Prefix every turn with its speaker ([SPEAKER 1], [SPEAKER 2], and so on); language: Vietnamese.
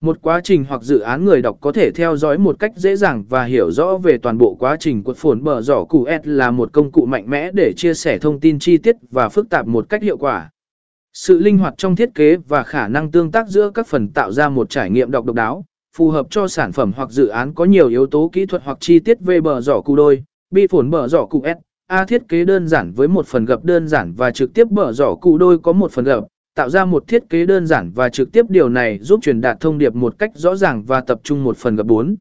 [SPEAKER 1] Một quá trình hoặc dự án người đọc có thể theo dõi một cách dễ dàng và hiểu rõ về toàn bộ quá trình của phồn bờ giỏ cụ S là một công cụ mạnh mẽ để chia sẻ thông tin chi tiết và phức tạp một cách hiệu quả. Sự linh hoạt trong thiết kế và khả năng tương tác giữa các phần tạo ra một trải nghiệm đọc độc đáo, phù hợp cho sản phẩm hoặc dự án có nhiều yếu tố kỹ thuật hoặc chi tiết về bờ giỏ cụ đôi, bi phồn bờ giỏ cụ S. A thiết kế đơn giản với một phần gập đơn giản và trực tiếp bờ giỏ cụ đôi có một phần gập, tạo ra một thiết kế đơn giản và trực tiếp điều này giúp truyền đạt thông điệp một cách rõ ràng và tập trung một phần gập 4.